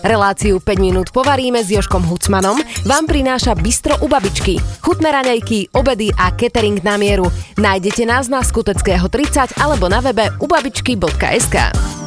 Reláciu 5 minút povaríme s Joškom Hucmanom vám prináša Bistro u babičky. Chutné raňajky, obedy a catering na mieru. Nájdete nás na Skuteckého 30 alebo na webe ubabičky.sk.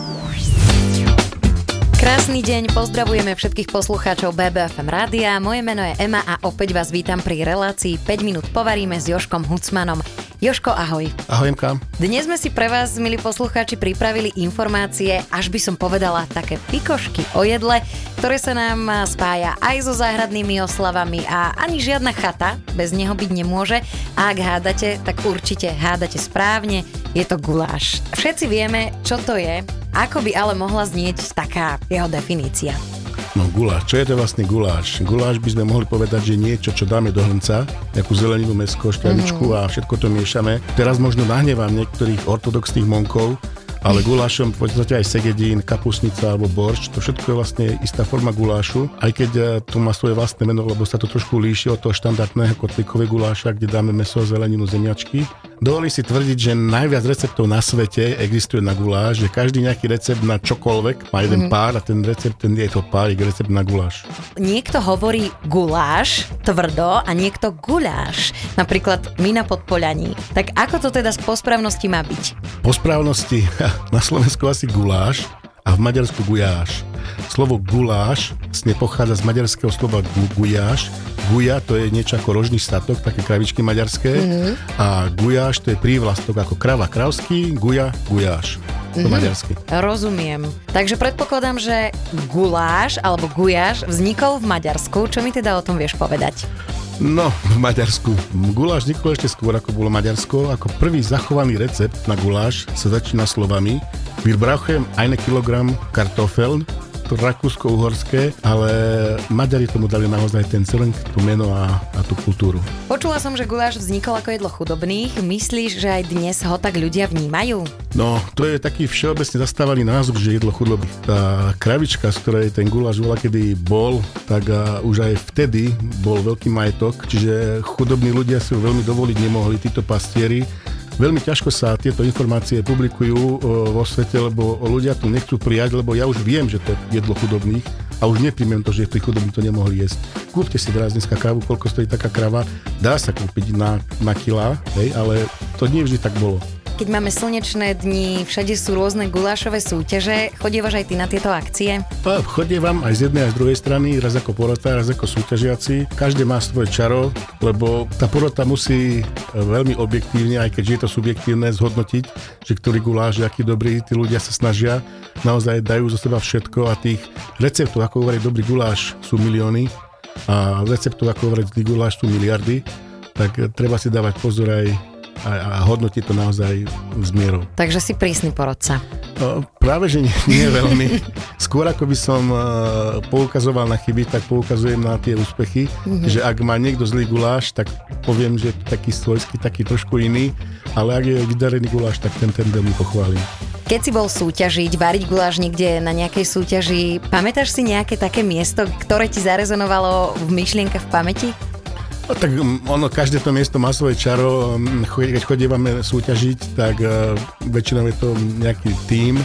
Krásny deň, pozdravujeme všetkých poslucháčov BBFM rádia. Moje meno je Ema a opäť vás vítam pri relácii 5 minút povaríme s Joškom Hucmanom. Joško, ahoj. Ahoj, Mka. Dnes sme si pre vás, milí poslucháči, pripravili informácie, až by som povedala, také pikošky o jedle, ktoré sa nám spája aj so záhradnými oslavami a ani žiadna chata bez neho byť nemôže. A ak hádate, tak určite hádate správne, je to guláš. Všetci vieme, čo to je, ako by ale mohla znieť taká jeho definícia? No guláš, čo je to vlastne guláš? Guláš by sme mohli povedať, že niečo, čo dáme do hrnca, nejakú zeleninu, mesko, šťavičku mm-hmm. a všetko to miešame. Teraz možno nahnevám niektorých ortodoxných monkov, ale gulášom v podstate aj segedín, kapusnica alebo borč, to všetko je vlastne istá forma gulášu, aj keď e, to má svoje vlastné meno, lebo sa to trošku líši od toho štandardného kotlikového guláša, kde dáme meso, zeleninu, zemiačky. Dovolí si tvrdiť, že najviac receptov na svete existuje na guláš, že každý nejaký recept na čokoľvek má jeden mm-hmm. pár a ten recept, ten je to pár, je recept na guláš. Niekto hovorí guláš tvrdo a niekto guláš, napríklad my na Podpolaní. Tak ako to teda z pospravnosti má byť? Pospravnosti, na Slovensku asi guláš a v Maďarsku gujáš. Slovo guláš vlastne pochádza z maďarského slova gu, gujáš. Guja to je niečo ako rožný statok, také kravičky maďarské. Mm-hmm. A gujáš to je prívlastok ako krava kravský, guja, gujáš. Po mm-hmm. maďarsky. Rozumiem. Takže predpokladám, že guláš alebo gujáš vznikol v Maďarsku. Čo mi teda o tom vieš povedať? No, v Maďarsku. Guláš vznikol ešte skôr, ako bolo Maďarsko. Ako prvý zachovaný recept na guláš sa začína slovami Wir brauchen eine Kilogramm Kartoffel to rakúsko-uhorské, ale Maďari tomu dali naozaj ten srnk, tú meno a, a tú kultúru. Počula som, že guláš vznikol ako jedlo chudobných. Myslíš, že aj dnes ho tak ľudia vnímajú? No, to je taký všeobecne zastávaný názor, že jedlo chudobných. Tá kravička, z ktorej ten guláš bola kedy bol, tak už aj vtedy bol veľký majetok, čiže chudobní ľudia si ho veľmi dovoliť nemohli, títo pastieri Veľmi ťažko sa tieto informácie publikujú vo svete, lebo ľudia tu nechcú prijať, lebo ja už viem, že to je jedlo chudobných a už nepríjmem to, že tí chudobní to nemohli jesť. Kúpte si teraz dneska kávu, koľko stojí taká krava. Dá sa kúpiť na, na kilá, hej, ale to nie vždy tak bolo keď máme slnečné dni, všade sú rôzne gulášové súťaže. Chodievaš aj ty na tieto akcie? Chodievam aj z jednej aj z druhej strany, raz ako porota, raz ako súťažiaci. Každý má svoje čaro, lebo tá porota musí e, veľmi objektívne, aj keď je to subjektívne, zhodnotiť, že ktorý guláš je aký dobrý, tí ľudia sa snažia, naozaj dajú zo seba všetko a tých receptov, ako hovorí dobrý guláš, sú milióny a receptov, ako hovorí guláš, sú miliardy tak treba si dávať pozor aj a, a hodnotí to naozaj s mierou. Takže si prísny porodca. Práve, že nie, nie veľmi. Skôr ako by som uh, poukazoval na chyby, tak poukazujem na tie úspechy, mm-hmm. že ak má niekto zlý guláš, tak poviem, že taký svojský, taký trošku iný, ale ak je vydarený guláš, tak ten ten veľmi pochválim. Keď si bol súťažiť, variť guláš niekde na nejakej súťaži, pamätáš si nejaké také miesto, ktoré ti zarezonovalo v myšlienkach v pamäti? No, tak mm, ono, každé to miesto má svoje čaro. Mm, keď chodívame súťažiť, tak uh, väčšinou je to nejaký tím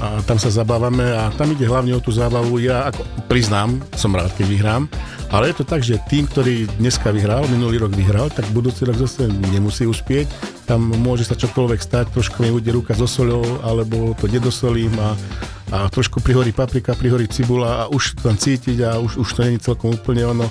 a tam sa zabávame a tam ide hlavne o tú zábavu. Ja ako priznám, som rád, keď vyhrám, ale je to tak, že tým, ktorý dneska vyhral, minulý rok vyhral, tak budúci rok zase nemusí uspieť. Tam môže sa čokoľvek stať, trošku mi bude ruka so soľou, alebo to nedosolím a a trošku prihorí paprika, prihorí cibula a už to tam cítiť a už, už to není celkom úplne ono,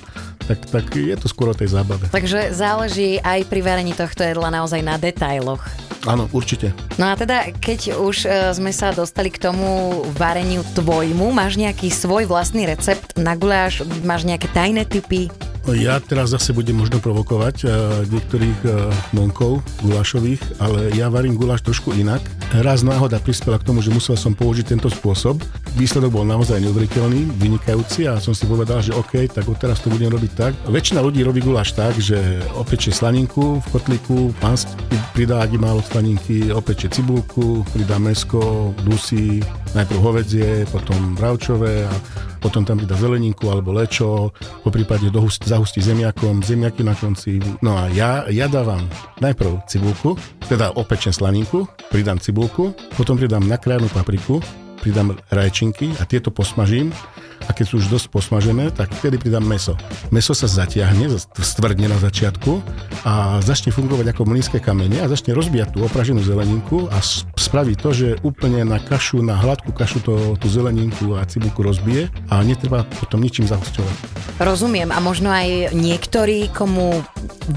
tak, tak je to skôr o tej zábave. Takže záleží aj pri varení tohto jedla naozaj na detailoch. Áno, určite. No a teda, keď už e, sme sa dostali k tomu vareniu tvojmu, máš nejaký svoj vlastný recept na guláš, máš nejaké tajné typy? Ja teraz zase budem možno provokovať uh, niektorých uh, monkov gulášových, ale ja varím guláš trošku inak. Raz náhoda prispela k tomu, že musel som použiť tento spôsob. Výsledok bol naozaj neuveriteľný, vynikajúci a som si povedal, že OK, tak teraz to budem robiť tak. Väčšina ľudí robí guláš tak, že opečie slaninku v kotliku, pán pridá, ak málo slaninky, opečie cibulku, pridá mesko, dusí, najprv hovedzie, potom bravčové a potom tam pridá zeleninku alebo lečo, po prípade dohust, zahustí zemiakom, zemiaky na konci. No a ja, ja dávam najprv cibulku, teda opečen slaninku, pridám cibulku, potom pridám nakrájanú papriku, pridám rajčinky a tieto posmažím a keď sú už dosť posmažené, tak vtedy pridám meso. Meso sa zatiahne, stvrdne na začiatku a začne fungovať ako mlynské kamene a začne rozbíjať tú opraženú zeleninku a spraví to, že úplne na kašu, na hladkú kašu to, tú zeleninku a cibulku rozbije a netreba potom ničím zahosťovať. Rozumiem a možno aj niektorí, komu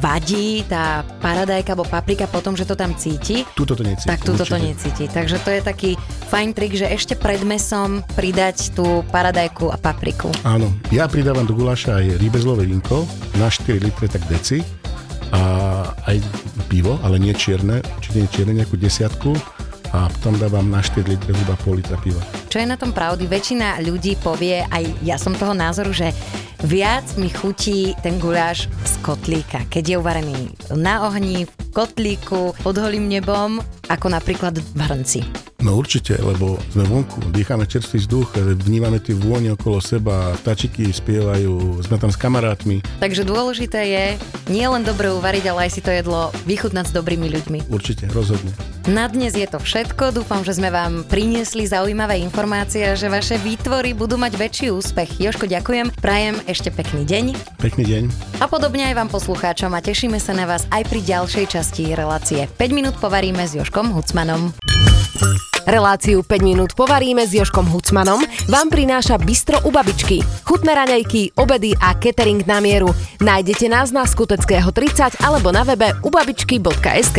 vadí tá paradajka alebo paprika potom, že to tam cíti. Tuto to necíti. Tak tuto to necíti. Takže to je taký fajn trik, že ešte pred mesom pridať tú paradajku a papriku. Áno, ja pridávam do guláša aj rýbezlové vínko na 4 litre tak deci a aj pivo, ale nie čierne, či nie čierne, nejakú desiatku a potom dávam na 4 litre zhruba pol litra piva. Čo je na tom pravdy? Väčšina ľudí povie, aj ja som toho názoru, že viac mi chutí ten guláš z kotlíka, keď je uvarený na ohni, v kotlíku, pod holým nebom, ako napríklad v hrnci. No určite, lebo sme vonku, dýchame čerstvý vzduch, vnímame tie vône okolo seba, tačiky spievajú, sme tam s kamarátmi. Takže dôležité je nie len dobre uvariť, ale aj si to jedlo vychutnať s dobrými ľuďmi. Určite, rozhodne. Na dnes je to všetko. Dúfam, že sme vám priniesli zaujímavé informácie a že vaše výtvory budú mať väčší úspech. Joško, ďakujem. Prajem ešte pekný deň. Pekný deň. A podobne aj vám poslucháčom a tešíme sa na vás aj pri ďalšej časti relácie. 5 minút povaríme s Joškom Hucmanom. Reláciu 5 minút povaríme s Joškom Hucmanom vám prináša Bistro u babičky. Chutné raňajky, obedy a catering na mieru. Nájdete nás na Skuteckého 30 alebo na webe ubabičky.sk.